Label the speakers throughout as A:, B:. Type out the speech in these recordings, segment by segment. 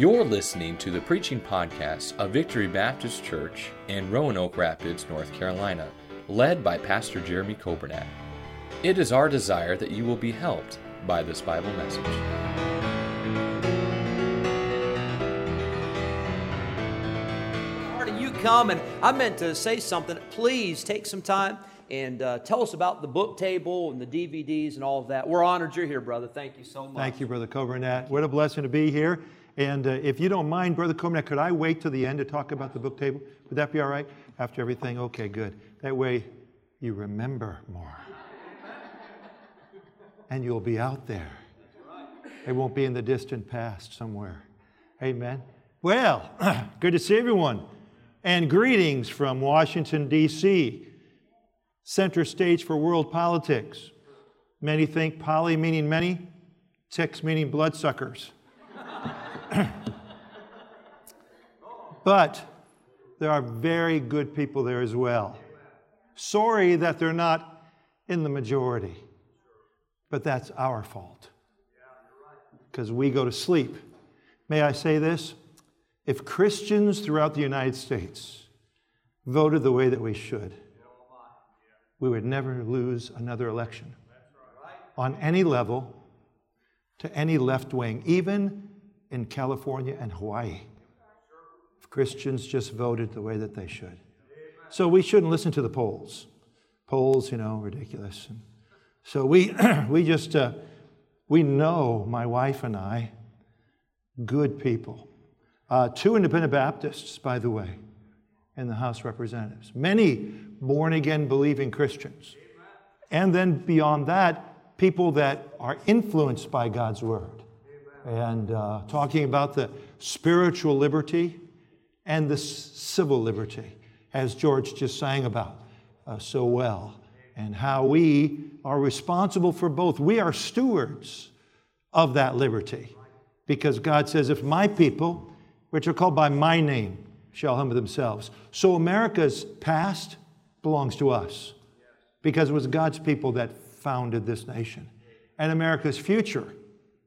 A: You're listening to the preaching podcast of Victory Baptist Church in Roanoke Rapids, North Carolina, led by Pastor Jeremy Coburnett. It is our desire that you will be helped by this Bible message.
B: you come and I meant to say something. Please take some time and uh, tell us about the book table and the DVDs and all of that. We're honored you're here, brother. Thank you so much.
C: Thank you, Brother Coburnett. What a blessing to be here. And uh, if you don't mind, Brother Coburnett, could I wait till the end to talk about the book table? Would that be all right? After everything? Okay, good. That way you remember more. and you'll be out there. It won't be in the distant past somewhere. Amen. Well, good to see everyone. And greetings from Washington, D.C., center stage for world politics. Many think poly meaning many, ticks meaning bloodsuckers. but there are very good people there as well. Sorry that they're not in the majority, but that's our fault because we go to sleep. May I say this? If Christians throughout the United States voted the way that we should, we would never lose another election on any level to any left wing, even in California and Hawaii. If Christians just voted the way that they should. So we shouldn't listen to the polls. Polls, you know, ridiculous. So we, we just, uh, we know, my wife and I, good people. Uh, two independent Baptists, by the way, in the House of Representatives. Many born again believing Christians. And then beyond that, people that are influenced by God's Word and uh, talking about the spiritual liberty and the civil liberty, as George just sang about uh, so well, and how we are responsible for both. We are stewards of that liberty because God says, if my people, which are called by my name, shall humble themselves. So America's past belongs to us because it was God's people that founded this nation. And America's future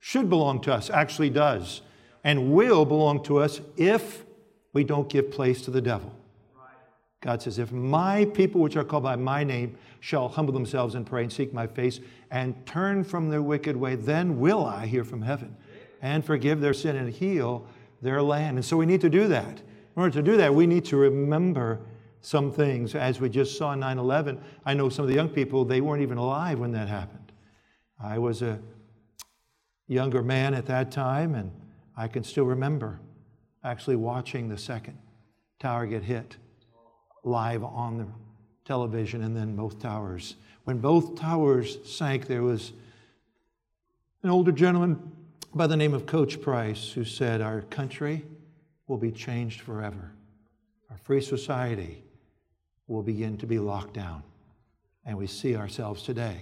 C: should belong to us, actually does, and will belong to us if we don't give place to the devil. God says, If my people, which are called by my name, shall humble themselves and pray and seek my face and turn from their wicked way, then will I hear from heaven and forgive their sin and heal their land. And so we need to do that. In order to do that, we need to remember some things. As we just saw in 9 11, I know some of the young people, they weren't even alive when that happened. I was a younger man at that time, and I can still remember actually watching the second tower get hit live on the television, and then both towers. When both towers sank, there was an older gentleman by the name of Coach Price who said, Our country will be changed forever. Our free society will begin to be locked down. And we see ourselves today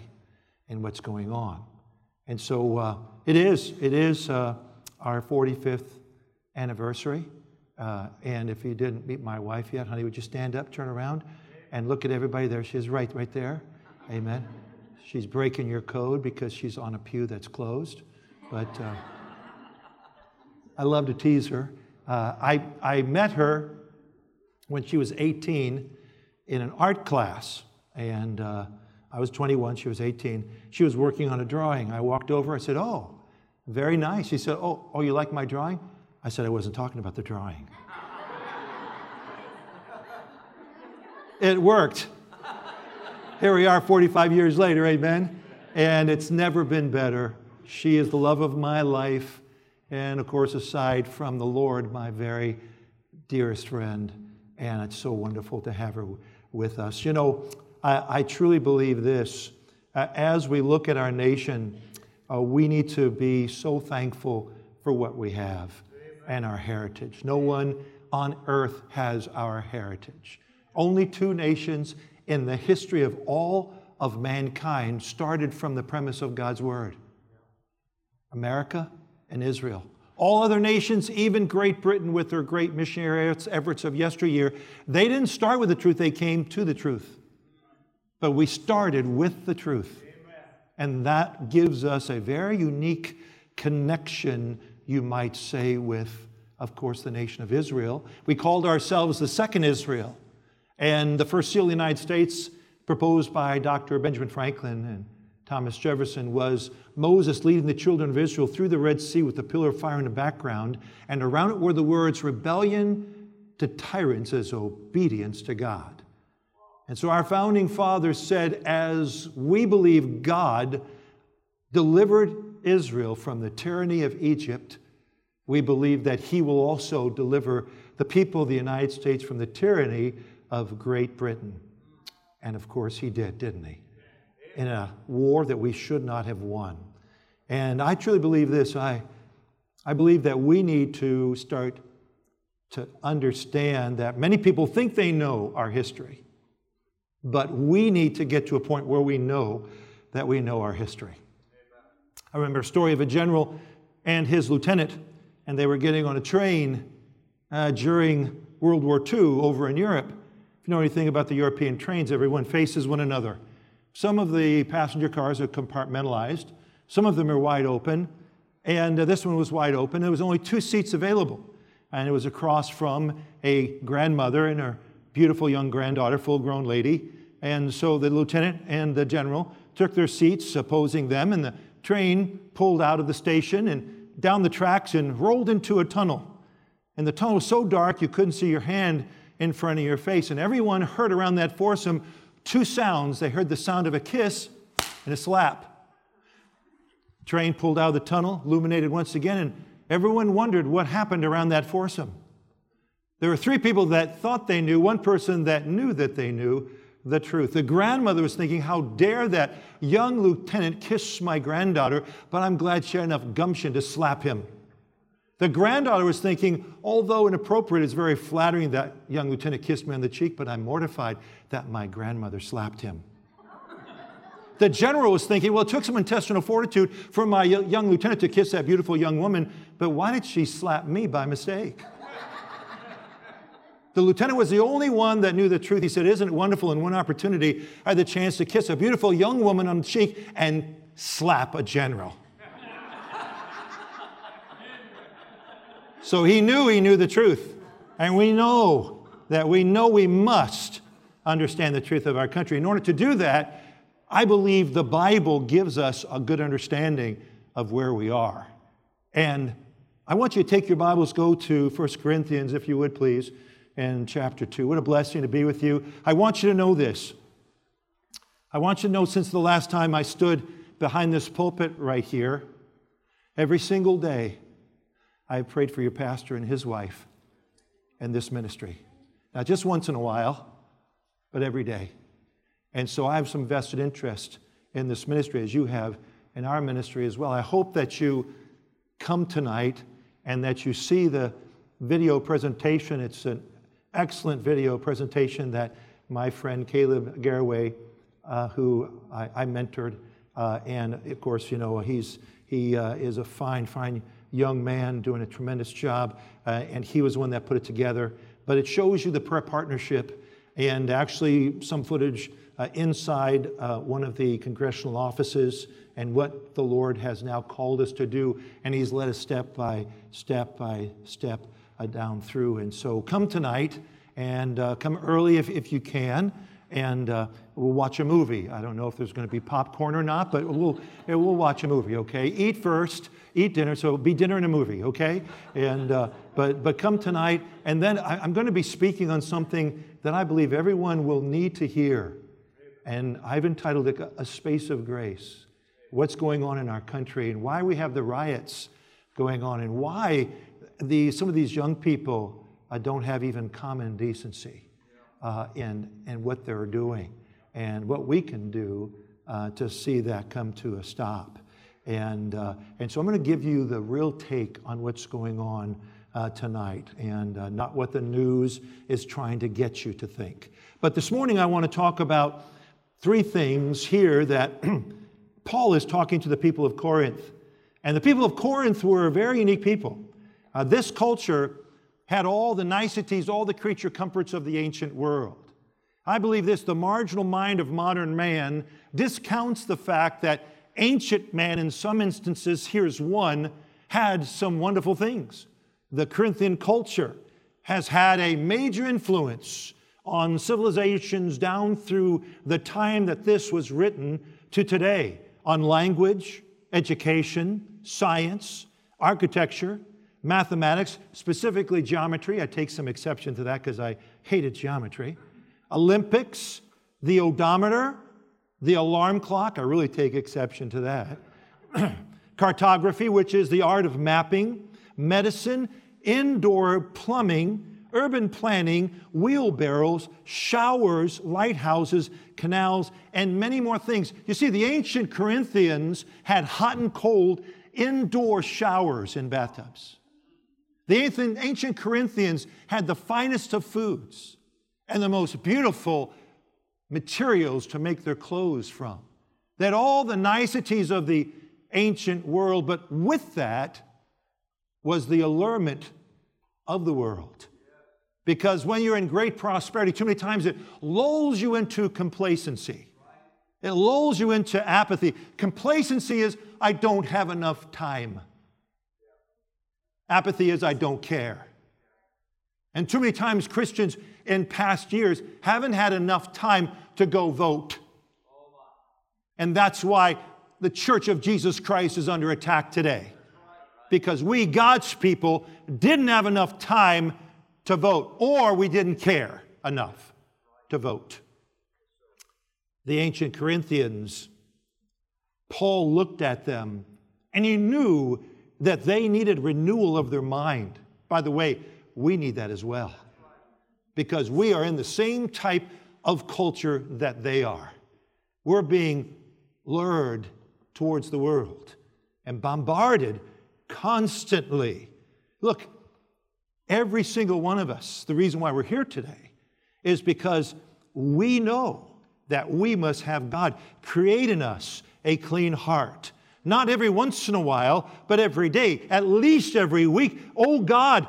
C: in what's going on. And so uh, it is, it is uh, our 45th anniversary. Uh, and if you didn't meet my wife yet, honey, would you stand up, turn around, and look at everybody there? She's right, right there. Amen. She's breaking your code because she's on a pew that's closed. But uh, I love to tease her. Uh, I, I met her when she was 18 in an art class. And uh, I was 21, she was 18. She was working on a drawing. I walked over, I said, Oh, very nice. She said, Oh, oh you like my drawing? I said, I wasn't talking about the drawing. it worked. Here we are 45 years later, amen? And it's never been better. She is the love of my life. And of course, aside from the Lord, my very dearest friend. And it's so wonderful to have her with us. You know, I, I truly believe this. Uh, as we look at our nation, uh, we need to be so thankful for what we have and our heritage. No one on earth has our heritage. Only two nations in the history of all of mankind started from the premise of God's Word America and Israel. All other nations, even Great Britain with their great missionary efforts of yesteryear, they didn't start with the truth, they came to the truth. But we started with the truth. And that gives us a very unique connection, you might say, with of course, the nation of Israel. We called ourselves the second Israel. And the first seal of the United States, proposed by Dr. Benjamin Franklin and Thomas Jefferson, was Moses leading the children of Israel through the Red Sea with the pillar of fire in the background, and around it were the words rebellion to tyrants as obedience to God. And so our founding fathers said, as we believe God delivered Israel from the tyranny of Egypt, we believe that He will also deliver the people of the United States from the tyranny of Great Britain. And of course, He did, didn't He? In a war that we should not have won. And I truly believe this. I, I believe that we need to start to understand that many people think they know our history, but we need to get to a point where we know that we know our history. I remember a story of a general and his lieutenant, and they were getting on a train uh, during World War II over in Europe. If you know anything about the European trains, everyone faces one another. Some of the passenger cars are compartmentalized, some of them are wide open, and uh, this one was wide open. There was only two seats available, and it was across from a grandmother and her beautiful young granddaughter, full grown lady. And so the lieutenant and the general took their seats opposing them, and the train pulled out of the station and down the tracks and rolled into a tunnel. And the tunnel was so dark you couldn't see your hand in front of your face. And everyone heard around that foursome two sounds. They heard the sound of a kiss and a slap. Train pulled out of the tunnel, illuminated once again, and everyone wondered what happened around that foursome. There were three people that thought they knew, one person that knew that they knew the truth. The grandmother was thinking, How dare that young lieutenant kiss my granddaughter, but I'm glad she had enough gumption to slap him. The granddaughter was thinking, although inappropriate, it's very flattering that young lieutenant kissed me on the cheek, but I'm mortified that my grandmother slapped him. The general was thinking, well, it took some intestinal fortitude for my young lieutenant to kiss that beautiful young woman, but why did she slap me by mistake? The lieutenant was the only one that knew the truth. He said, Isn't it wonderful? In one opportunity, I had the chance to kiss a beautiful young woman on the cheek and slap a general. so he knew he knew the truth. And we know that we know we must understand the truth of our country. In order to do that, I believe the Bible gives us a good understanding of where we are. And I want you to take your Bibles, go to 1 Corinthians, if you would please in chapter 2. What a blessing to be with you. I want you to know this. I want you to know since the last time I stood behind this pulpit right here, every single day, I have prayed for your pastor and his wife and this ministry. Not just once in a while, but every day. And so I have some vested interest in this ministry as you have in our ministry as well. I hope that you come tonight and that you see the video presentation. It's an excellent video presentation that my friend Caleb Garraway, uh, who I, I mentored, uh, and of course, you know, he's, he uh, is a fine, fine young man doing a tremendous job, uh, and he was the one that put it together. But it shows you the prayer partnership and actually some footage uh, inside uh, one of the congressional offices and what the Lord has now called us to do. And He's led us step by step by step down through. And so come tonight and uh, come early if, if you can, and uh, we'll watch a movie. I don't know if there's going to be popcorn or not, but we'll, we'll watch a movie, okay? Eat first, eat dinner, so be dinner and a movie, okay? And, uh, but, but come tonight, and then I, I'm going to be speaking on something that I believe everyone will need to hear. And I've entitled it A Space of Grace. What's going on in our country and why we have the riots going on and why the, some of these young people uh, don't have even common decency uh, in, in what they're doing and what we can do uh, to see that come to a stop. And, uh, and so I'm going to give you the real take on what's going on uh, tonight and uh, not what the news is trying to get you to think. But this morning I want to talk about three things here that Paul is talking to the people of Corinth. And the people of Corinth were a very unique people. Uh, this culture had all the niceties, all the creature comforts of the ancient world. I believe this the marginal mind of modern man discounts the fact that ancient man, in some instances, here's one, had some wonderful things. The Corinthian culture has had a major influence on civilizations down through the time that this was written to today on language, education, science, architecture, mathematics, specifically geometry. I take some exception to that because I hated geometry. Olympics, the odometer, the alarm clock. I really take exception to that. Cartography, which is the art of mapping, medicine, indoor plumbing, urban planning, wheelbarrows, showers, lighthouses, canals, and many more things. You see, the ancient Corinthians had hot and cold indoor showers in bathtubs. The ancient Corinthians had the finest of foods and the most beautiful materials to make their clothes from. They had all the niceties of the ancient world, but with that was the allurement of the world. Because when you're in great prosperity, too many times it lulls you into complacency. It lulls you into apathy. Complacency is, I don't have enough time. Apathy is, I don't care. And too many times Christians in past years haven't had enough time to go vote. And that's why the Church of Jesus Christ is under attack today. Because we, God's people, didn't have enough time to vote, or we didn't care enough to vote. The ancient Corinthians, Paul looked at them and he knew that they needed renewal of their mind. By the way, we need that as well because we are in the same type of culture that they are. We're being lured towards the world and bombarded constantly. Look, every single one of us, the reason why we're here today is because we know that we must have God create in us a clean heart. Not every once in a while, but every day, at least every week. Oh God,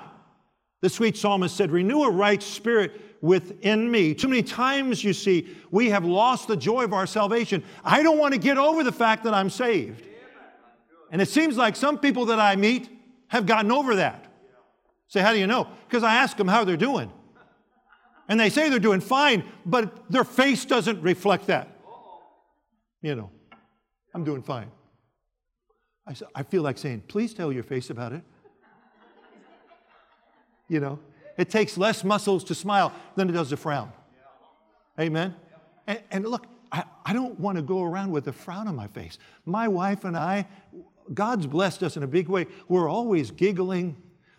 C: the sweet psalmist said, Renew a right spirit within me. Too many times, you see, we have lost the joy of our salvation. I don't want to get over the fact that I'm saved. And it seems like some people that I meet have gotten over that. Say, how do you know? Because I ask them how they're doing. And they say they're doing fine, but their face doesn't reflect that. You know, I'm doing fine. I, I feel like saying, please tell your face about it. You know, it takes less muscles to smile than it does to frown. Amen? And, and look, I, I don't want to go around with a frown on my face. My wife and I, God's blessed us in a big way. We're always giggling.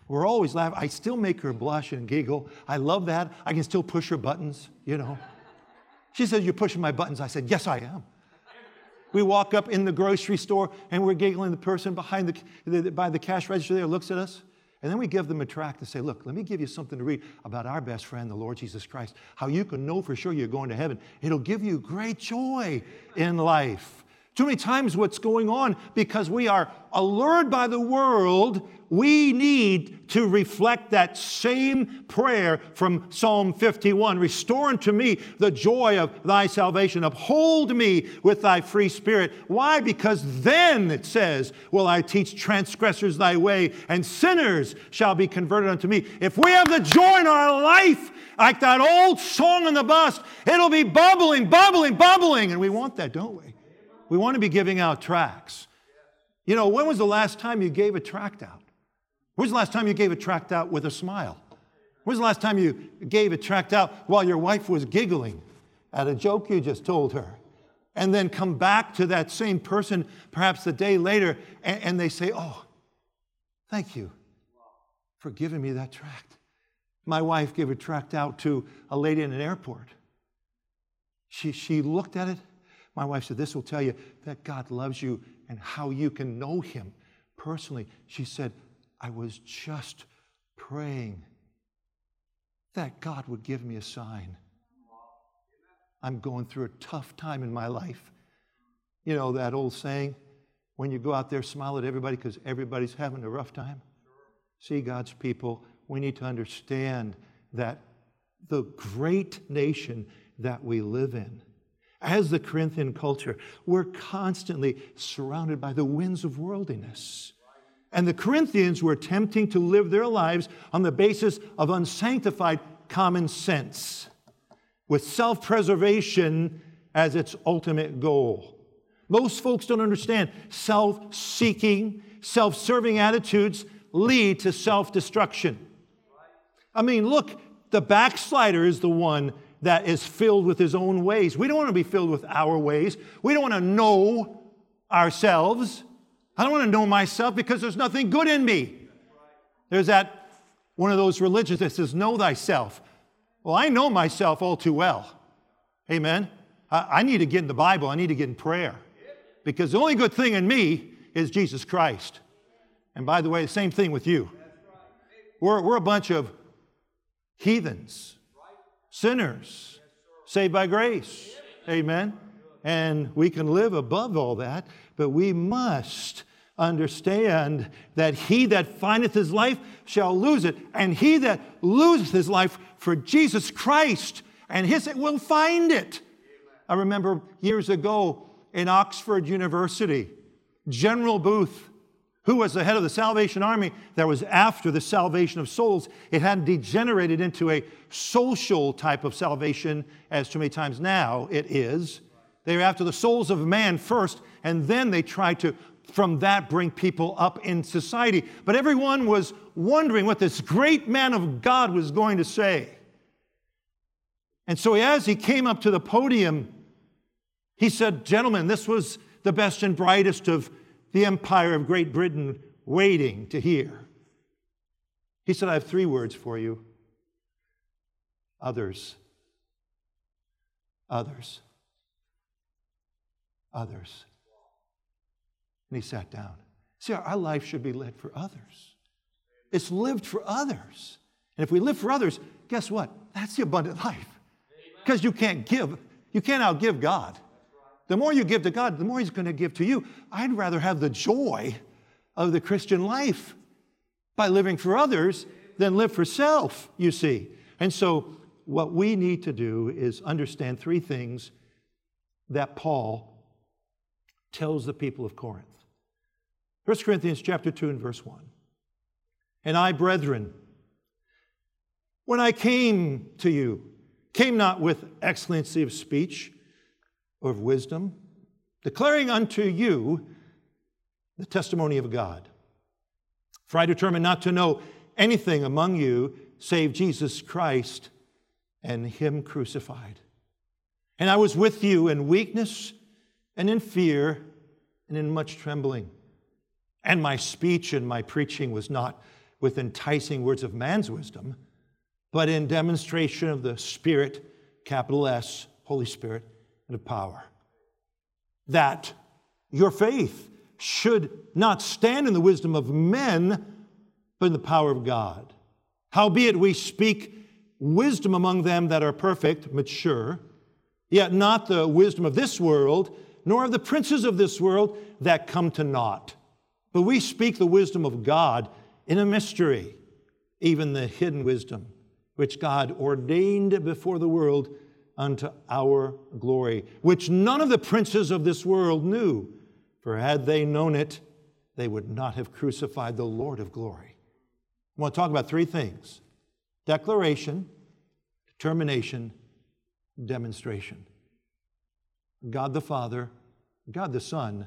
C: We're always laughing. I still make her blush and giggle. I love that. I can still push her buttons, you know. She says, You're pushing my buttons. I said, Yes, I am. We walk up in the grocery store and we're giggling. The person behind the, the by the cash register there looks at us. And then we give them a tract to say, look, let me give you something to read about our best friend, the Lord Jesus Christ, how you can know for sure you're going to heaven. It'll give you great joy in life. Too many times, what's going on because we are allured by the world, we need to reflect that same prayer from Psalm 51 Restore unto me the joy of thy salvation, uphold me with thy free spirit. Why? Because then it says, Will I teach transgressors thy way, and sinners shall be converted unto me. If we have the joy in our life, like that old song on the bus, it'll be bubbling, bubbling, bubbling. And we want that, don't we? We want to be giving out tracts. You know, when was the last time you gave a tract out? Was the last time you gave a tract out with a smile? Was the last time you gave a tract out while your wife was giggling at a joke you just told her? And then come back to that same person perhaps a day later and, and they say, Oh, thank you for giving me that tract. My wife gave a tract out to a lady in an airport. She, she looked at it my wife said, This will tell you that God loves you and how you can know Him personally. She said, I was just praying that God would give me a sign. I'm going through a tough time in my life. You know that old saying, when you go out there, smile at everybody because everybody's having a rough time? See, God's people, we need to understand that the great nation that we live in as the Corinthian culture, we're constantly surrounded by the winds of worldliness. And the Corinthians were attempting to live their lives on the basis of unsanctified common sense, with self preservation as its ultimate goal. Most folks don't understand self seeking, self serving attitudes lead to self destruction. I mean, look, the backslider is the one that is filled with his own ways. We don't want to be filled with our ways. We don't want to know ourselves. I don't want to know myself because there's nothing good in me. There's that one of those religions that says, Know thyself. Well, I know myself all too well. Amen. I, I need to get in the Bible, I need to get in prayer because the only good thing in me is Jesus Christ. And by the way, the same thing with you. We're, we're a bunch of heathens, sinners, saved by grace. Amen. And we can live above all that, but we must understand that he that findeth his life shall lose it, and he that loseth his life for Jesus Christ and his it will find it. I remember years ago in Oxford University, General Booth who was the head of the Salvation Army that was after the salvation of souls. It hadn't degenerated into a social type of salvation, as too many times now it is. They were after the souls of man first, and then they tried to, from that, bring people up in society. But everyone was wondering what this great man of God was going to say. And so, as he came up to the podium, he said, Gentlemen, this was the best and brightest of the Empire of Great Britain waiting to hear. He said, I have three words for you others, others, others. And he sat down. See, our life should be led for others. It's lived for others. And if we live for others, guess what? That's the abundant life. Because you can't give, you can't outgive God. The more you give to God, the more He's going to give to you. I'd rather have the joy of the Christian life by living for others than live for self, you see. And so, what we need to do is understand three things that Paul tells the people of Corinth. 1 Corinthians chapter 2 and verse 1. And I, brethren, when I came to you, came not with excellency of speech of wisdom, declaring unto you the testimony of God. For I determined not to know anything among you save Jesus Christ and Him crucified. And I was with you in weakness and in fear and in much trembling. And my speech and my preaching was not with enticing words of man's wisdom, but in demonstration of the Spirit, capital S, Holy Spirit, and of power. That your faith should not stand in the wisdom of men, but in the power of God. Howbeit we speak wisdom among them that are perfect, mature, yet not the wisdom of this world, nor of the princes of this world that come to naught. But we speak the wisdom of God in a mystery, even the hidden wisdom, which God ordained before the world unto our glory, which none of the princes of this world knew. For had they known it, they would not have crucified the Lord of glory. I want to talk about three things declaration, determination, demonstration. God the Father, God the Son,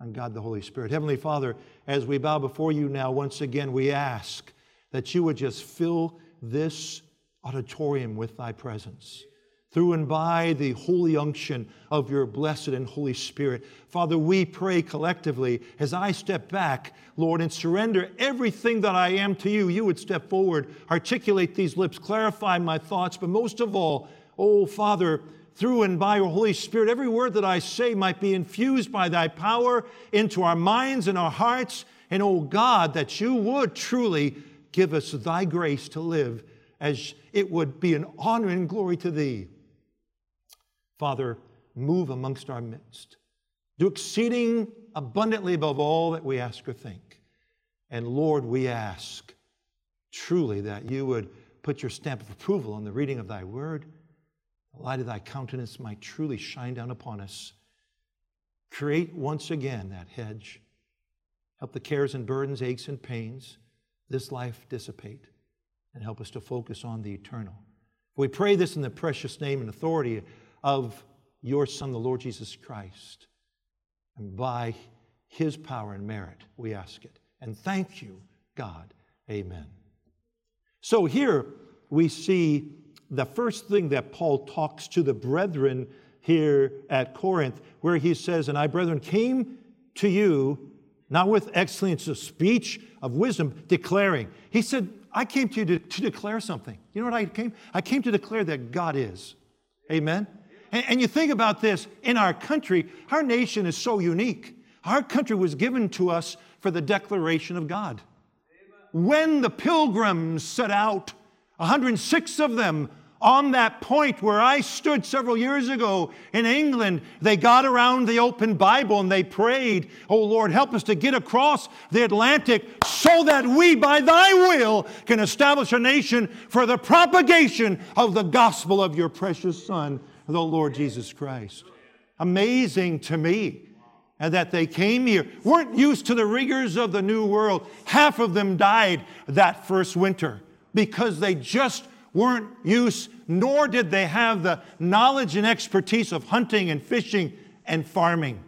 C: and God the Holy Spirit. Heavenly Father, as we bow before you now, once again, we ask that you would just fill this auditorium with thy presence through and by the holy unction of your blessed and Holy Spirit. Father, we pray collectively as I step back, Lord, and surrender everything that I am to you. You would step forward, articulate these lips, clarify my thoughts, but most of all, oh Father, through and by your Holy Spirit, every word that I say might be infused by thy power into our minds and our hearts. And oh God, that you would truly give us thy grace to live as it would be an honor and glory to thee. Father, move amongst our midst. Do exceeding abundantly above all that we ask or think. And Lord, we ask truly that you would put your stamp of approval on the reading of thy word. The light of thy countenance might truly shine down upon us. Create once again that hedge Help the cares and burdens, aches and pains, this life dissipate, and help us to focus on the eternal. We pray this in the precious name and authority of your Son, the Lord Jesus Christ. And by his power and merit, we ask it. And thank you, God. Amen. So here we see the first thing that Paul talks to the brethren here at Corinth, where he says, And I, brethren, came to you not with excellence of speech, of wisdom, declaring. He said, I came to you to, to declare something. You know what I came? I came to declare that God is. Amen? And, and you think about this in our country, our nation is so unique. Our country was given to us for the declaration of God. When the pilgrims set out, 106 of them on that point where I stood several years ago in England, they got around the open Bible and they prayed, Oh Lord, help us to get across the Atlantic so that we, by thy will, can establish a nation for the propagation of the gospel of your precious Son, the Lord Jesus Christ. Amazing to me. And that they came here, weren't used to the rigors of the new world. Half of them died that first winter because they just weren't used, nor did they have the knowledge and expertise of hunting and fishing and farming.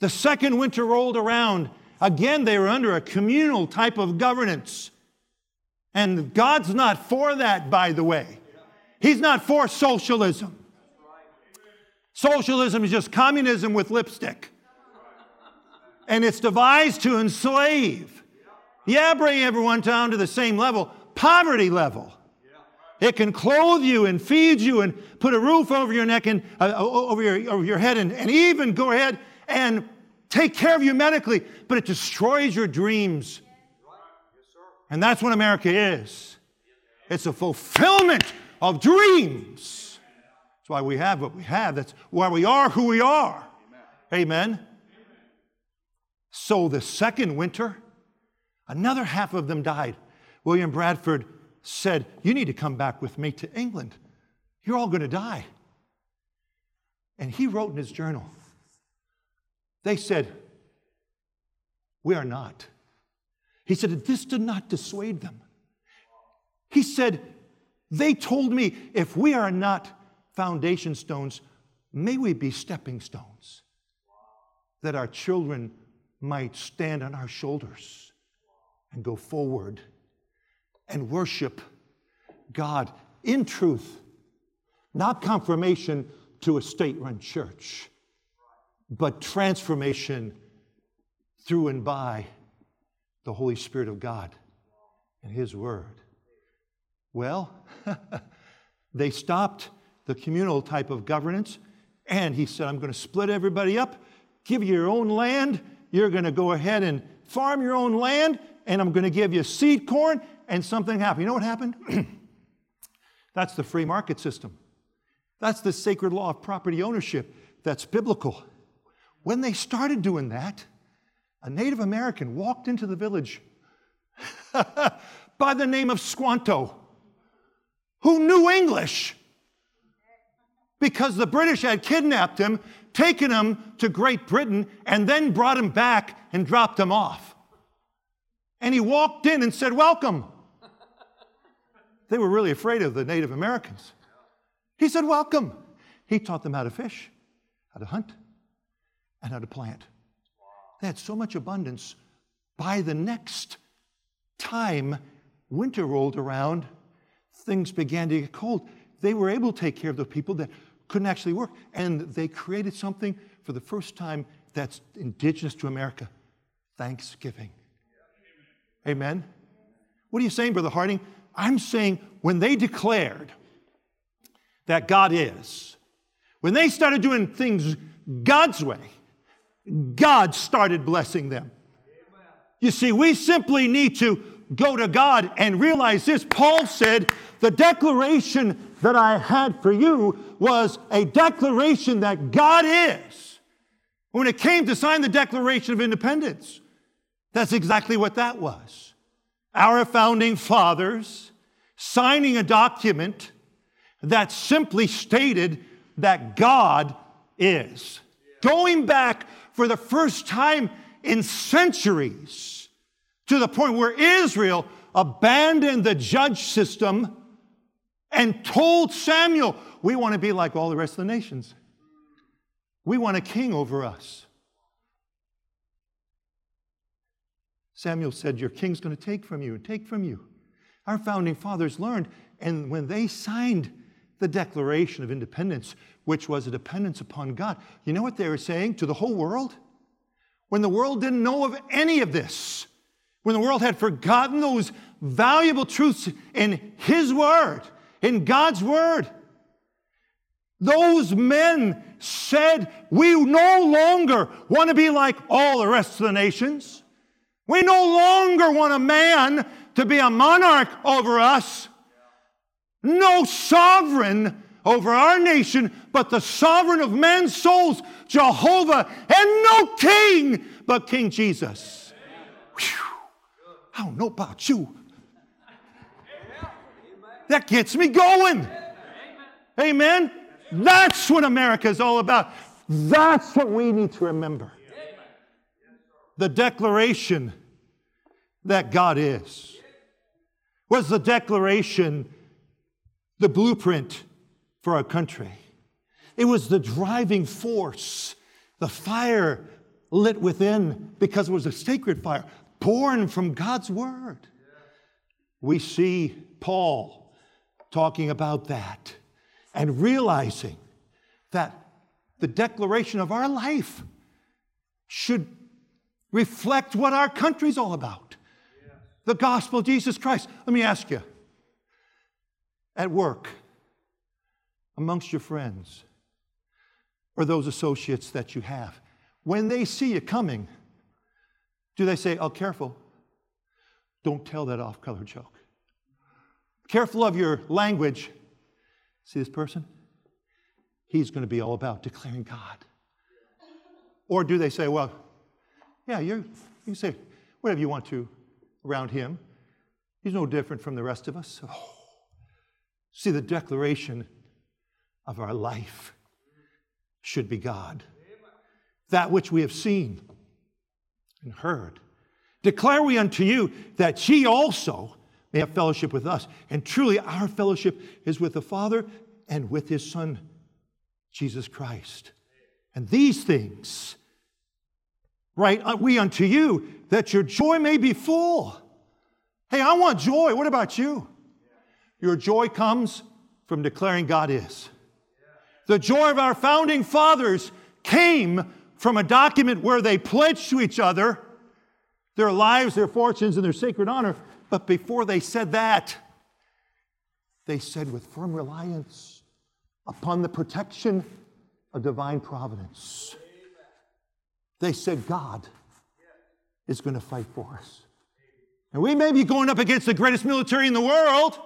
C: The second winter rolled around. Again, they were under a communal type of governance. And God's not for that, by the way. He's not for socialism. Socialism is just communism with lipstick. And it's devised to enslave. Yeah, bring everyone down to the same level, poverty level. It can clothe you and feed you and put a roof over your neck and uh, over, your, over your head and, and even go ahead and take care of you medically, but it destroys your dreams. And that's what America is. It's a fulfillment of dreams. That's why we have what we have. That's why we are who we are. Amen. Amen. So the second winter, another half of them died. William Bradford said, You need to come back with me to England. You're all going to die. And he wrote in his journal, They said, We are not. He said, This did not dissuade them. He said, They told me, if we are not foundation stones, may we be stepping stones, that our children might stand on our shoulders and go forward and worship God in truth, not confirmation to a state run church, but transformation through and by the Holy Spirit of God and His Word. Well, they stopped the communal type of governance, and he said, I'm going to split everybody up, give you your own land. You're going to go ahead and farm your own land, and I'm going to give you seed corn, and something happened. You know what happened? that's the free market system. That's the sacred law of property ownership that's biblical. When they started doing that, a Native American walked into the village by the name of Squanto, who knew English because the British had kidnapped him, taken him to Great Britain, and then brought him back and dropped him off. And he walked in and said, Welcome. They were really afraid of the Native Americans. He said, Welcome. He taught them how to fish, how to hunt, and how to plant. They had so much abundance. By the next time winter rolled around, things began to get cold. They were able to take care of the people that couldn't actually work. And they created something for the first time that's indigenous to America Thanksgiving. Amen. What are you saying, Brother Harding? I'm saying when they declared that God is, when they started doing things God's way, God started blessing them. You see, we simply need to go to God and realize this. Paul said, The declaration that I had for you was a declaration that God is. When it came to sign the Declaration of Independence, that's exactly what that was. Our founding fathers signing a document that simply stated that God is. Going back for the first time in centuries to the point where Israel abandoned the judge system and told Samuel, We want to be like all the rest of the nations. We want a king over us. Samuel said, Your king's going to take from you, and take from you. Our founding fathers learned, and when they signed the Declaration of Independence, which was a dependence upon God, you know what they were saying to the whole world? When the world didn't know of any of this, when the world had forgotten those valuable truths in His Word, in God's Word, those men said, We no longer want to be like all the rest of the nations. We no longer want a man to be a monarch over us. No sovereign over our nation, but the sovereign of men's souls, Jehovah, and no king but King Jesus. I don't know about you. That gets me going. Amen. That's what America is all about. That's what we need to remember the declaration that God is? Was the declaration the blueprint for our country? It was the driving force, the fire lit within because it was a sacred fire born from God's word. We see Paul talking about that and realizing that the declaration of our life should reflect what our country's all about the gospel of Jesus Christ. Let me ask you at work, amongst your friends, or those associates that you have, when they see you coming, do they say, Oh, careful, don't tell that off color joke? Careful of your language. See this person? He's going to be all about declaring God. Or do they say, Well, yeah, you can say whatever you want to around him. He's no different from the rest of us. Oh. See, the declaration of our life should be God. That which we have seen and heard. Declare we unto you that ye also may have fellowship with us. And truly, our fellowship is with the Father and with his Son, Jesus Christ. And these things right? Uh, we unto you that your joy may be full. Hey, I want joy. What about you? Your joy comes from declaring God is. The joy of our founding fathers came from a document where they pledged to each other their lives, their fortunes, and their sacred honor. But before they said that, they said with firm reliance upon the protection of divine providence. They said, God is going to fight for us. And we may be going up against the greatest military in the world,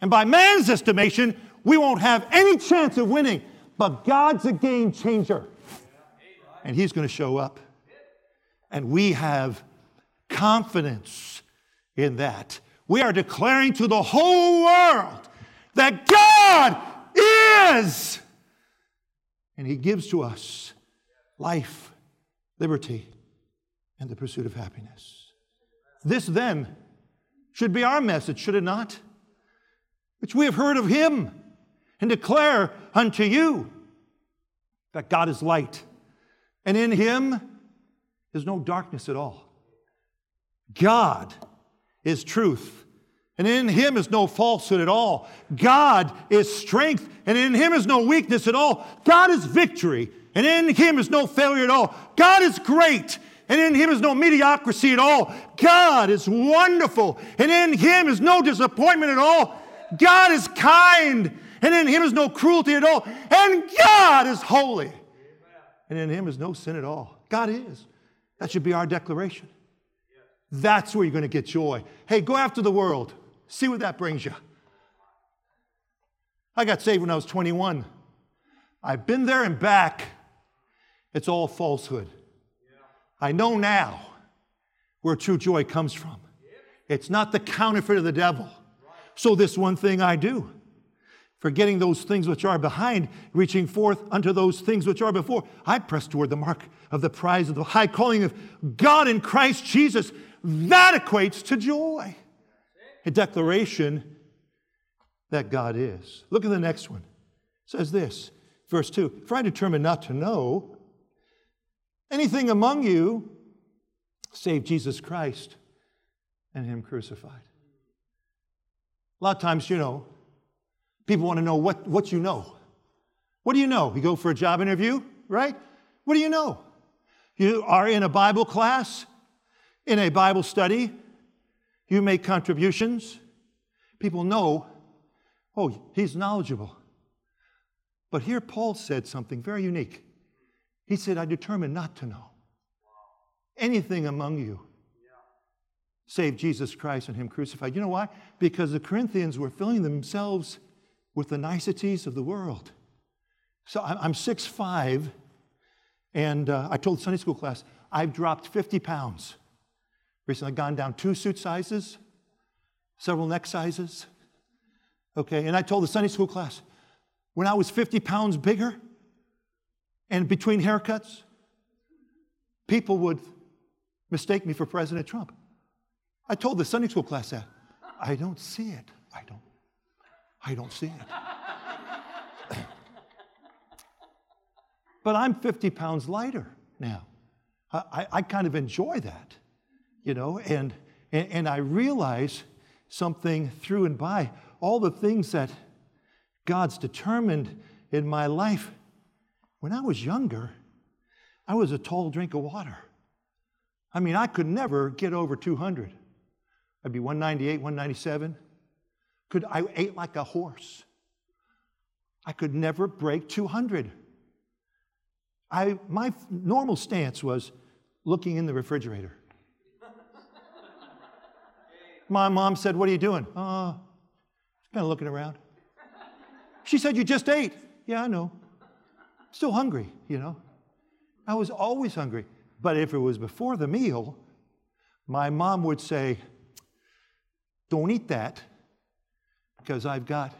C: and by man's estimation, we won't have any chance of winning. But God's a game changer, and He's going to show up. And we have confidence in that. We are declaring to the whole world that God is, and He gives to us life liberty, and the pursuit of happiness. This then should be our message, should it not? Which we have heard of him and declare unto you that God is light, and in him is no darkness at all. God is truth, and in him is no falsehood at all. God is strength, and in him is no weakness at all. God is victory, and in him is no failure at all. God is great, and in him is no mediocrity at all. God is wonderful, and in him is no disappointment at all. God is kind, and in him is no cruelty at all. And God is holy, and in him is no sin at all. God is. That should be our declaration. That's where you're going to get joy. Hey, go after the world. See what that brings you. I got saved when I was 21. I've been there and back. It's all falsehood. I know now where true joy comes from. It's not the counterfeit of the devil. So, this one thing I do forgetting those things which are behind, reaching forth unto those things which are before. I press toward the mark of the prize of the high calling of God in Christ Jesus. That equates to joy. A declaration that God is. Look at the next one. It says this, verse 2 For I determined not to know anything among you save Jesus Christ and Him crucified. A lot of times, you know, people want to know what, what you know. What do you know? You go for a job interview, right? What do you know? You are in a Bible class, in a Bible study, you make contributions. People know, oh, he's knowledgeable. But here Paul said something very unique. He said, I determined not to know anything among you save Jesus Christ and Him crucified. You know why? Because the Corinthians were filling themselves with the niceties of the world. So I'm 6'5, and uh, I told the Sunday school class, I've dropped 50 pounds. Recently, gone down two suit sizes, several neck sizes. Okay, and I told the Sunday school class, when I was 50 pounds bigger and between haircuts, people would mistake me for President Trump. I told the Sunday school class that. I don't see it. I don't. I don't see it. but I'm 50 pounds lighter now. I, I kind of enjoy that, you know, and, and, and I realize something through and by all the things that God's determined in my life. When I was younger, I was a tall drink of water. I mean, I could never get over 200. I'd be 198, 197. Could I ate like a horse. I could never break 200. I, my normal stance was looking in the refrigerator. My mom said, What are you doing? Uh, kind of looking around. She said, You just ate. Yeah, I know. Still hungry, you know. I was always hungry. But if it was before the meal, my mom would say, Don't eat that because I've got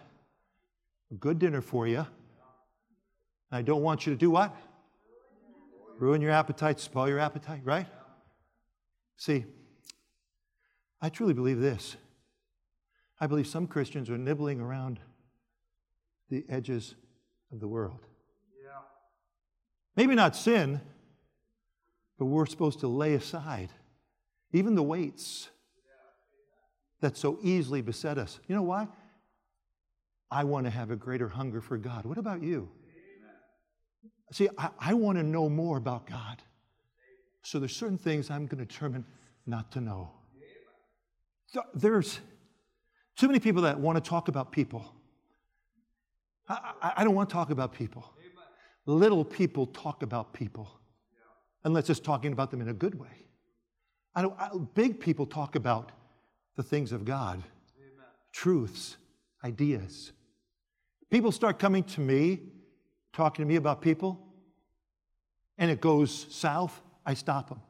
C: a good dinner for you. I don't want you to do what? Ruin your appetite, spoil your appetite, right? See, I truly believe this. I believe some Christians are nibbling around the edges of the world. Yeah. Maybe not sin, but we're supposed to lay aside even the weights that so easily beset us. You know why? I want to have a greater hunger for God. What about you? See, I, I want to know more about God. So there's certain things I'm going to determine not to know. There's too many people that want to talk about people. I, I, I don't want to talk about people. Little people talk about people, unless it's talking about them in a good way. I don't, I, big people talk about the things of God, truths, ideas. People start coming to me, talking to me about people, and it goes south, I stop them.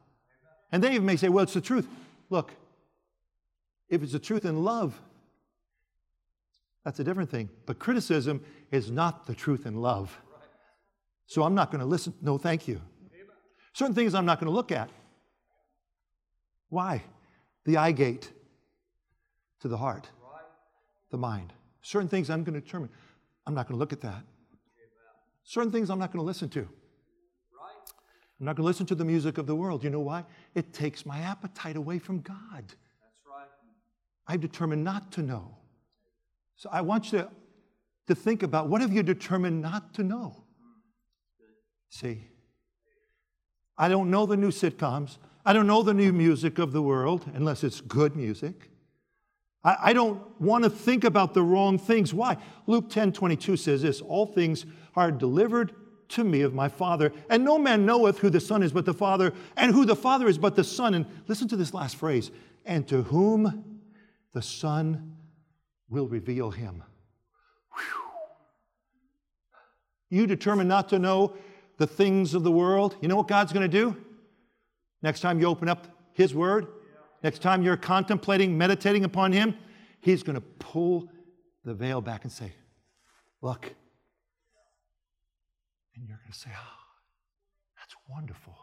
C: And they even may say, well, it's the truth. Look, if it's the truth in love, that's a different thing. But criticism is not the truth in love. So I'm not going to listen. No, thank you. Certain things I'm not going to look at. Why? The eye gate to the heart, the mind. Certain things I'm going to determine. I'm not going to look at that. Certain things I'm not going to listen to. I'm not going to listen to the music of the world. You know why? It takes my appetite away from God. That's right. I've determined not to know. So I want you to, to think about what have you determined not to know? See, I don't know the new sitcoms. I don't know the new music of the world unless it's good music. I, I don't want to think about the wrong things. Why? Luke 10 22 says this All things are delivered to me of my Father, and no man knoweth who the Son is but the Father, and who the Father is but the Son. And listen to this last phrase and to whom the Son will reveal him. Whew. You determine not to know the things of the world. You know what God's going to do? Next time you open up His Word, Next time you're contemplating, meditating upon Him, He's going to pull the veil back and say, Look. And you're going to say, Oh, that's wonderful.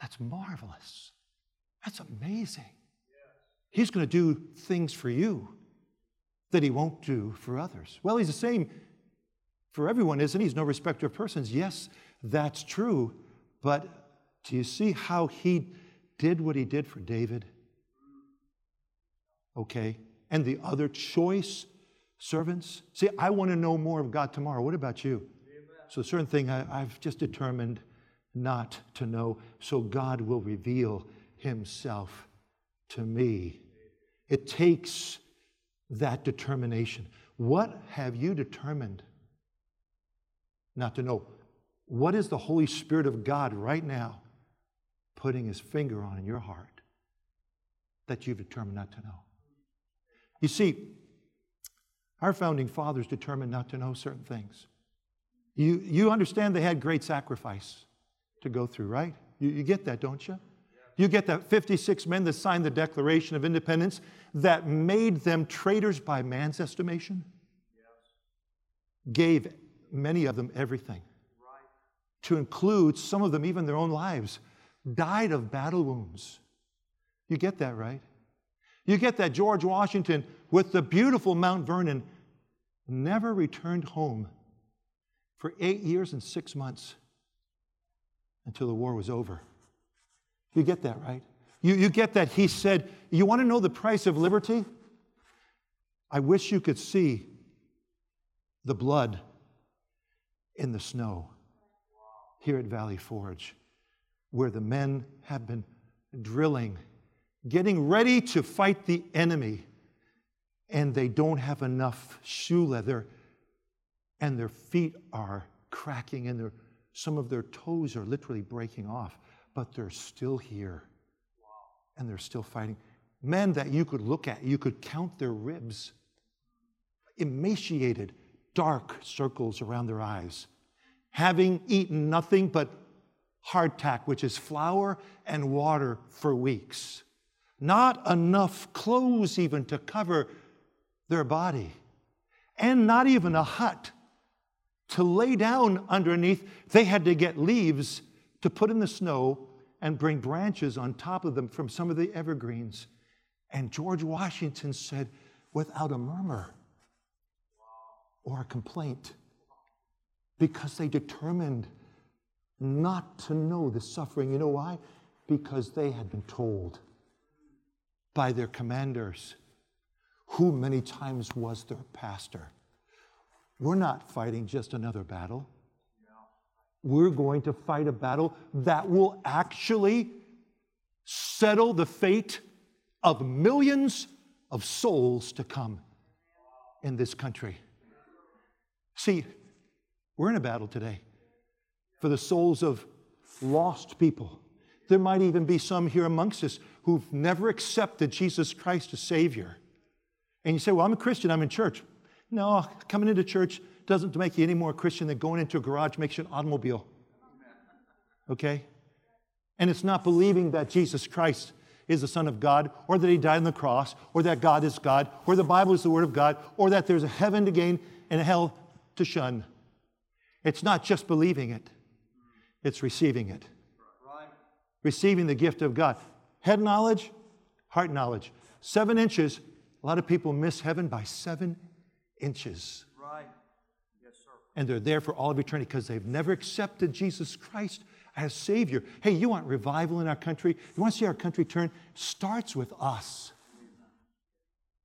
C: That's marvelous. That's amazing. He's going to do things for you that he won't do for others. Well, he's the same for everyone, isn't he? He's no respecter of persons. Yes, that's true. But do you see how he did what he did for David? Okay. And the other choice servants? See, I want to know more of God tomorrow. What about you? So, a certain thing I, I've just determined not to know, so God will reveal himself to me. It takes that determination. What have you determined not to know? What is the Holy Spirit of God right now putting his finger on in your heart that you've determined not to know? You see, our founding fathers determined not to know certain things. You, you understand they had great sacrifice to go through, right? You, you get that, don't you? You get that 56 men that signed the Declaration of Independence that made them traitors by man's estimation? Gave many of them everything. To include some of them, even their own lives, died of battle wounds. You get that, right? You get that George Washington with the beautiful Mount Vernon never returned home for eight years and six months until the war was over. You get that, right? You, you get that he said, You want to know the price of liberty? I wish you could see the blood in the snow here at Valley Forge, where the men have been drilling, getting ready to fight the enemy, and they don't have enough shoe leather, and their feet are cracking, and some of their toes are literally breaking off but they're still here. And they're still fighting. Men that you could look at, you could count their ribs, emaciated, dark circles around their eyes, having eaten nothing but hardtack, which is flour and water for weeks. Not enough clothes even to cover their body, and not even a hut to lay down underneath. They had to get leaves to put in the snow and bring branches on top of them from some of the evergreens. And George Washington said, without a murmur or a complaint, because they determined not to know the suffering. You know why? Because they had been told by their commanders, who many times was their pastor. We're not fighting just another battle we're going to fight a battle that will actually settle the fate of millions of souls to come in this country. See, we're in a battle today for the souls of lost people. There might even be some here amongst us who've never accepted Jesus Christ as Savior. And you say, Well, I'm a Christian, I'm in church. No, coming into church doesn't make you any more Christian than going into a garage makes you an automobile. Okay? And it's not believing that Jesus Christ is the Son of God, or that He died on the cross, or that God is God, or the Bible is the Word of God, or that there's a heaven to gain and a hell to shun. It's not just believing it, it's receiving it. Right. Receiving the gift of God. Head knowledge, heart knowledge. Seven inches, a lot of people miss heaven by seven inches Right. Yes, sir. and they're there for all of eternity because they've never accepted Jesus Christ as Savior. Hey, you want revival in our country? You want to see our country turn? Starts with us.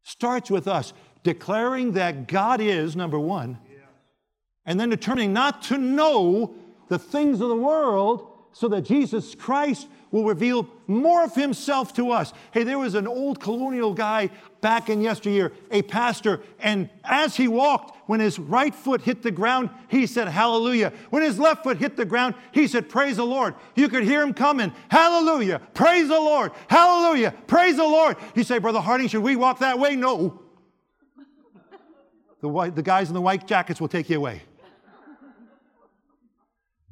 C: Starts with us declaring that God is number one, and then determining not to know the things of the world so that Jesus Christ will reveal more of himself to us. Hey, there was an old colonial guy back in yesteryear, a pastor, and as he walked, when his right foot hit the ground, he said, Hallelujah. When his left foot hit the ground, he said, Praise the Lord. You could hear him coming, Hallelujah, praise the Lord, Hallelujah, praise the Lord. You say, Brother Harding, should we walk that way? No. The, white, the guys in the white jackets will take you away.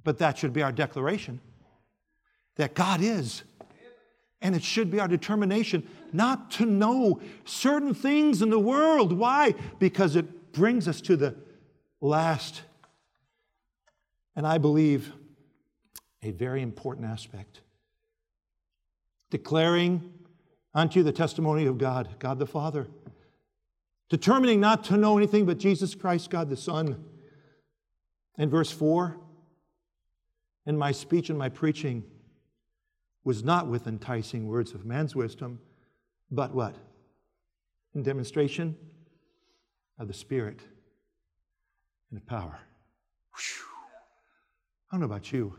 C: But that should be our declaration that God is. And it should be our determination not to know certain things in the world. Why? Because it brings us to the Last, and I believe a very important aspect declaring unto you the testimony of God, God the Father, determining not to know anything but Jesus Christ, God the Son. In verse 4, in my speech and my preaching was not with enticing words of man's wisdom, but what? In demonstration of the Spirit and of power. Whew. I don't know about you.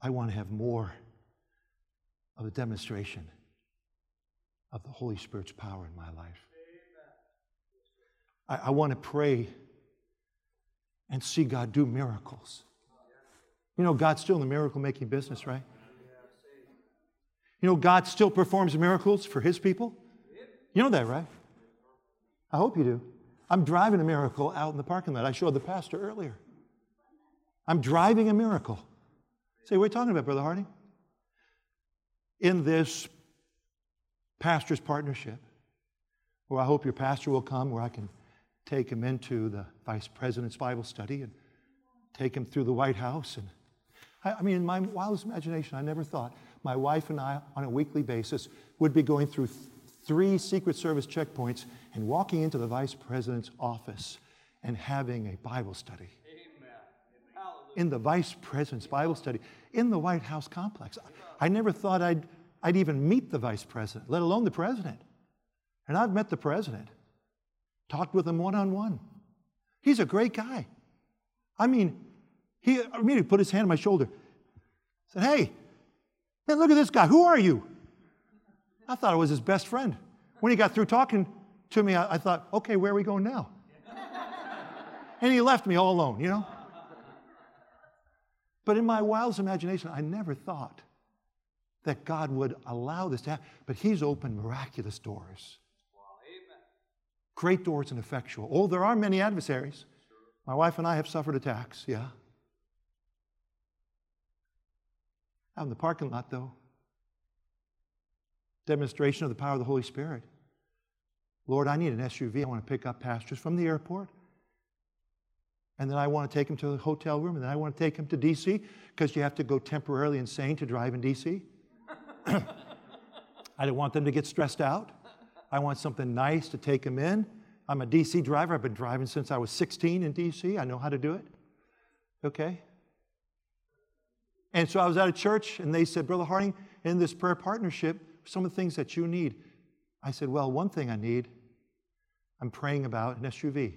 C: I want to have more of the demonstration of the Holy Spirit's power in my life. I, I want to pray and see God do miracles. You know, God's still in the miracle making business, right? You know, God still performs miracles for His people. You know that, right? I hope you do. I'm driving a miracle out in the parking lot. I showed the pastor earlier. I'm driving a miracle. Say, what are you talking about, Brother Harding? In this pastor's partnership, where I hope your pastor will come, where I can take him into the vice president's Bible study and take him through the White House. And I, I mean, in my wildest imagination, I never thought my wife and I, on a weekly basis, would be going through th- three Secret Service checkpoints and walking into the vice president's office and having a Bible study in the vice president's Bible study in the White House complex. I never thought I'd, I'd even meet the vice president, let alone the president. And I've met the president, talked with him one on one. He's a great guy. I mean, he immediately put his hand on my shoulder, said, Hey, man, look at this guy. Who are you? I thought I was his best friend. When he got through talking to me, I, I thought, okay, where are we going now? and he left me all alone, you know? But in my wildest imagination, I never thought that God would allow this to happen. But He's opened miraculous doors. Great doors and effectual. Oh, there are many adversaries. My wife and I have suffered attacks, yeah. Out in the parking lot, though, demonstration of the power of the Holy Spirit. Lord, I need an SUV. I want to pick up pastors from the airport and then I want to take him to the hotel room, and then I want to take him to DC because you have to go temporarily insane to drive in DC. I don't want them to get stressed out. I want something nice to take them in. I'm a DC driver. I've been driving since I was 16 in DC. I know how to do it. Okay? And so I was at a church, and they said, Brother Harding, in this prayer partnership, some of the things that you need. I said, Well, one thing I need, I'm praying about an SUV.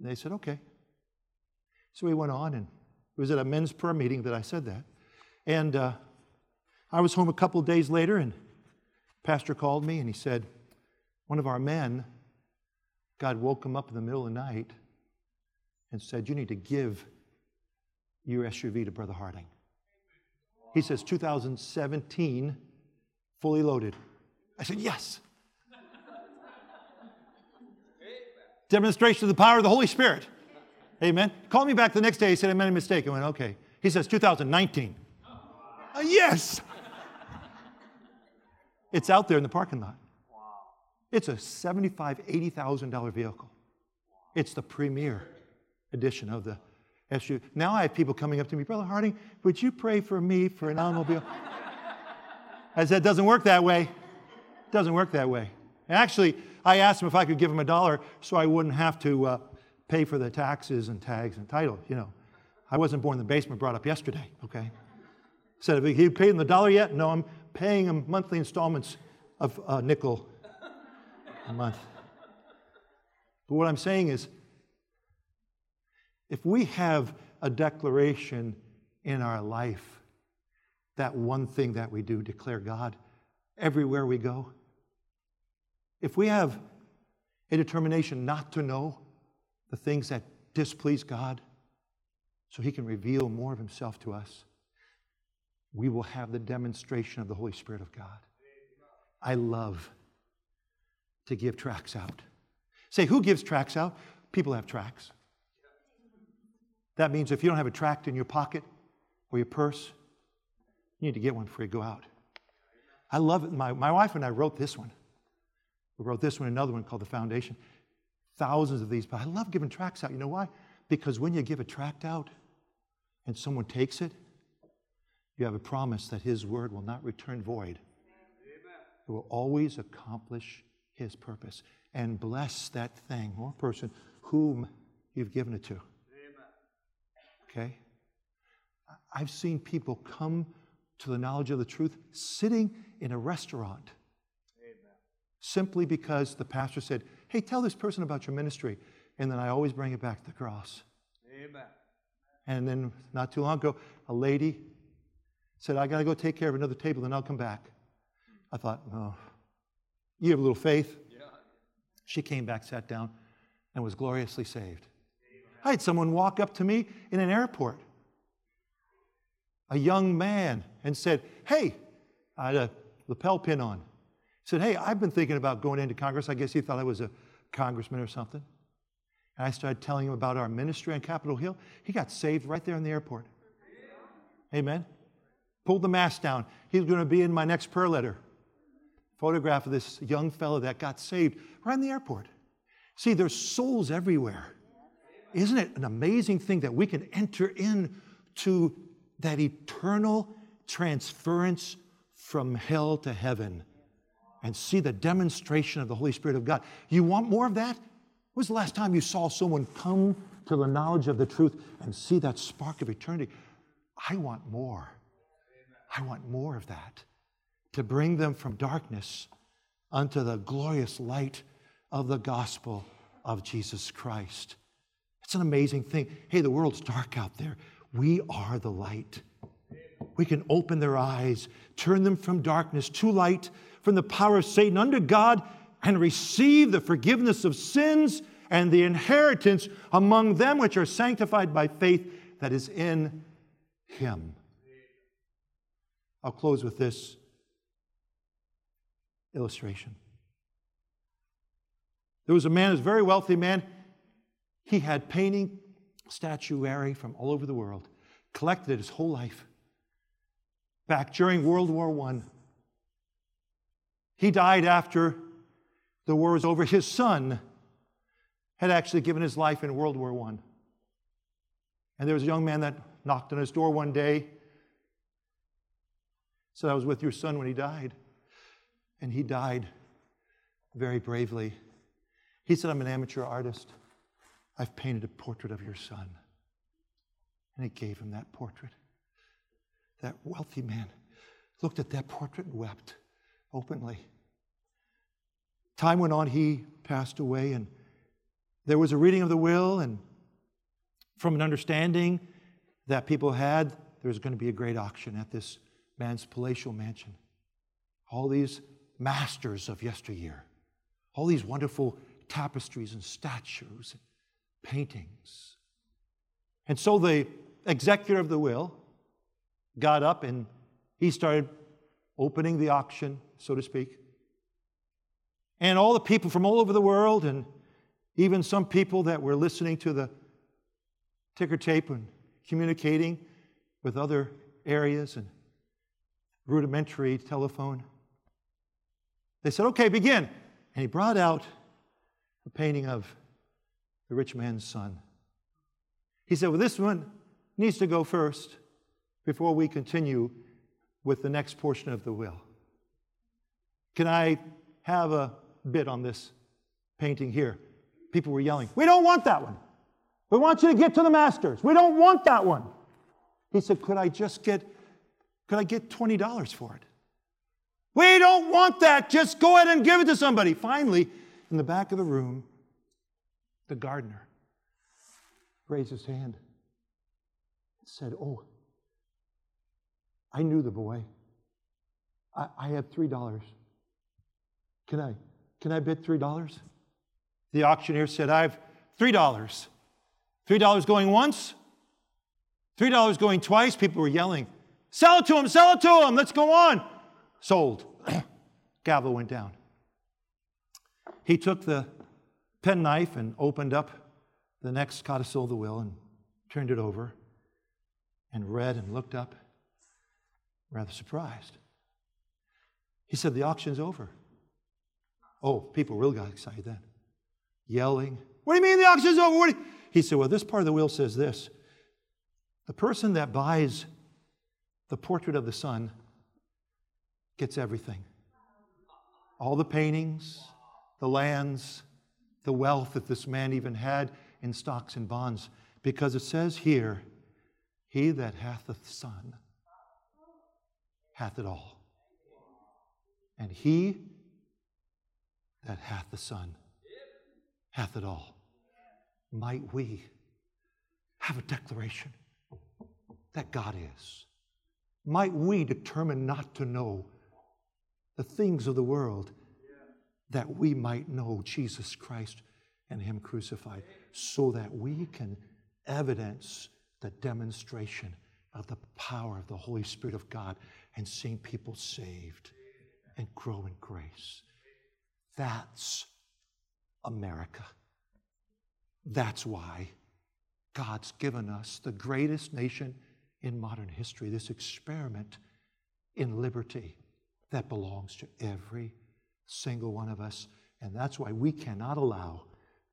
C: And they said, okay. So we went on, and it was at a men's prayer meeting that I said that. And uh, I was home a couple of days later, and pastor called me, and he said, one of our men, God woke him up in the middle of the night and said, you need to give your SUV to Brother Harding. He says, 2017, fully loaded. I said, yes. Demonstration of the power of the Holy Spirit. Amen. Called me back the next day. He said, I made a mistake. I went, okay. He says, 2019. Uh, yes. It's out there in the parking lot. It's a $75,000, $80,000 vehicle. It's the premier edition of the Now I have people coming up to me, Brother Harding, would you pray for me for an automobile? I said, doesn't work that way. It doesn't work that way. Actually, I asked him if I could give him a dollar so I wouldn't have to uh, pay for the taxes and tags and title. You know, I wasn't born in the basement, brought up yesterday, okay? Said, have you paid him the dollar yet? No, I'm paying him monthly installments of a nickel a month. But what I'm saying is, if we have a declaration in our life, that one thing that we do, declare God everywhere we go, if we have a determination not to know the things that displease God so He can reveal more of Himself to us, we will have the demonstration of the Holy Spirit of God. I love to give tracts out. Say, who gives tracts out? People have tracts. That means if you don't have a tract in your pocket or your purse, you need to get one before you go out. I love it. My, my wife and I wrote this one. We wrote this one, another one called The Foundation. thousands of these, but I love giving tracts out. You know why? Because when you give a tract out and someone takes it, you have a promise that His word will not return void. It will always accomplish His purpose and bless that thing or person whom you've given it to. Okay? I've seen people come to the knowledge of the truth sitting in a restaurant simply because the pastor said, Hey, tell this person about your ministry. And then I always bring it back to the cross. Amen. And then not too long ago, a lady said, I got to go take care of another table, then I'll come back. I thought, oh, you have a little faith. Yeah. She came back, sat down, and was gloriously saved. I had someone walk up to me in an airport, a young man, and said, Hey, I had a lapel pin on. He said, Hey, I've been thinking about going into Congress. I guess he thought I was a congressman or something. And I started telling him about our ministry on Capitol Hill. He got saved right there in the airport. Amen. Pulled the mask down. He's going to be in my next prayer letter. Photograph of this young fellow that got saved right in the airport. See, there's souls everywhere. Isn't it an amazing thing that we can enter into that eternal transference from hell to heaven and see the demonstration of the Holy Spirit of God? You want more of that? When was the last time you saw someone come to the knowledge of the truth and see that spark of eternity? I want more. I want more of that to bring them from darkness unto the glorious light of the gospel of Jesus Christ. It's an amazing thing. Hey, the world's dark out there. We are the light. We can open their eyes, turn them from darkness to light, from the power of Satan under God, and receive the forgiveness of sins and the inheritance among them which are sanctified by faith that is in Him. I'll close with this illustration. There was a man, a very wealthy man. He had painting, statuary from all over the world, collected it his whole life. Back during World War I, he died after the war was over. His son had actually given his life in World War I. And there was a young man that knocked on his door one day. Said, I was with your son when he died. And he died very bravely. He said, I'm an amateur artist. I've painted a portrait of your son. And he gave him that portrait. That wealthy man looked at that portrait and wept openly. Time went on, he passed away, and there was a reading of the will, and from an understanding that people had, there was going to be a great auction at this man's palatial mansion. All these masters of yesteryear, all these wonderful tapestries and statues and paintings. And so the executor of the will got up and he started opening the auction, so to speak. And all the people from all over the world, and even some people that were listening to the ticker tape and communicating with other areas and rudimentary telephone. They said, okay, begin. And he brought out a painting of the rich man's son. He said, well, this one needs to go first before we continue with the next portion of the will. Can I have a bit on this painting here? People were yelling, We don't want that one. We want you to get to the masters. We don't want that one. He said, Could I just get, could I get $20 for it? We don't want that. Just go ahead and give it to somebody. Finally, in the back of the room, the gardener raised his hand and said, Oh, I knew the boy. I, I have $3. Can I, can I bid $3? The auctioneer said, I have $3. $3 going once, $3 going twice. People were yelling, Sell it to him, sell it to him, let's go on. Sold. Gavel went down. He took the penknife and opened up the next codicil of the will and turned it over and read and looked up, rather surprised. He said, The auction's over. Oh, people really got excited then. yelling. What do you mean the auction's over? He said, Well, this part of the will says this the person that buys the portrait of the Son gets everything all the paintings, the lands, the wealth that this man even had in stocks and bonds. Because it says here, He that hath the Son hath it all. And he that hath the Son hath it all. Might we have a declaration that God is? Might we determine not to know the things of the world that we might know Jesus Christ and Him crucified, so that we can evidence the demonstration of the power of the Holy Spirit of God and seeing people saved and grow in grace. That's America. That's why God's given us the greatest nation in modern history, this experiment in liberty that belongs to every single one of us. And that's why we cannot allow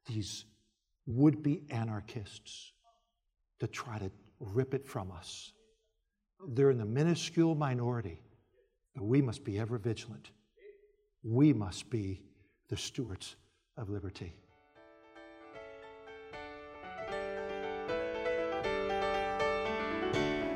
C: these would be anarchists to try to rip it from us. They're in the minuscule minority, but we must be ever vigilant. We must be the stewards of liberty.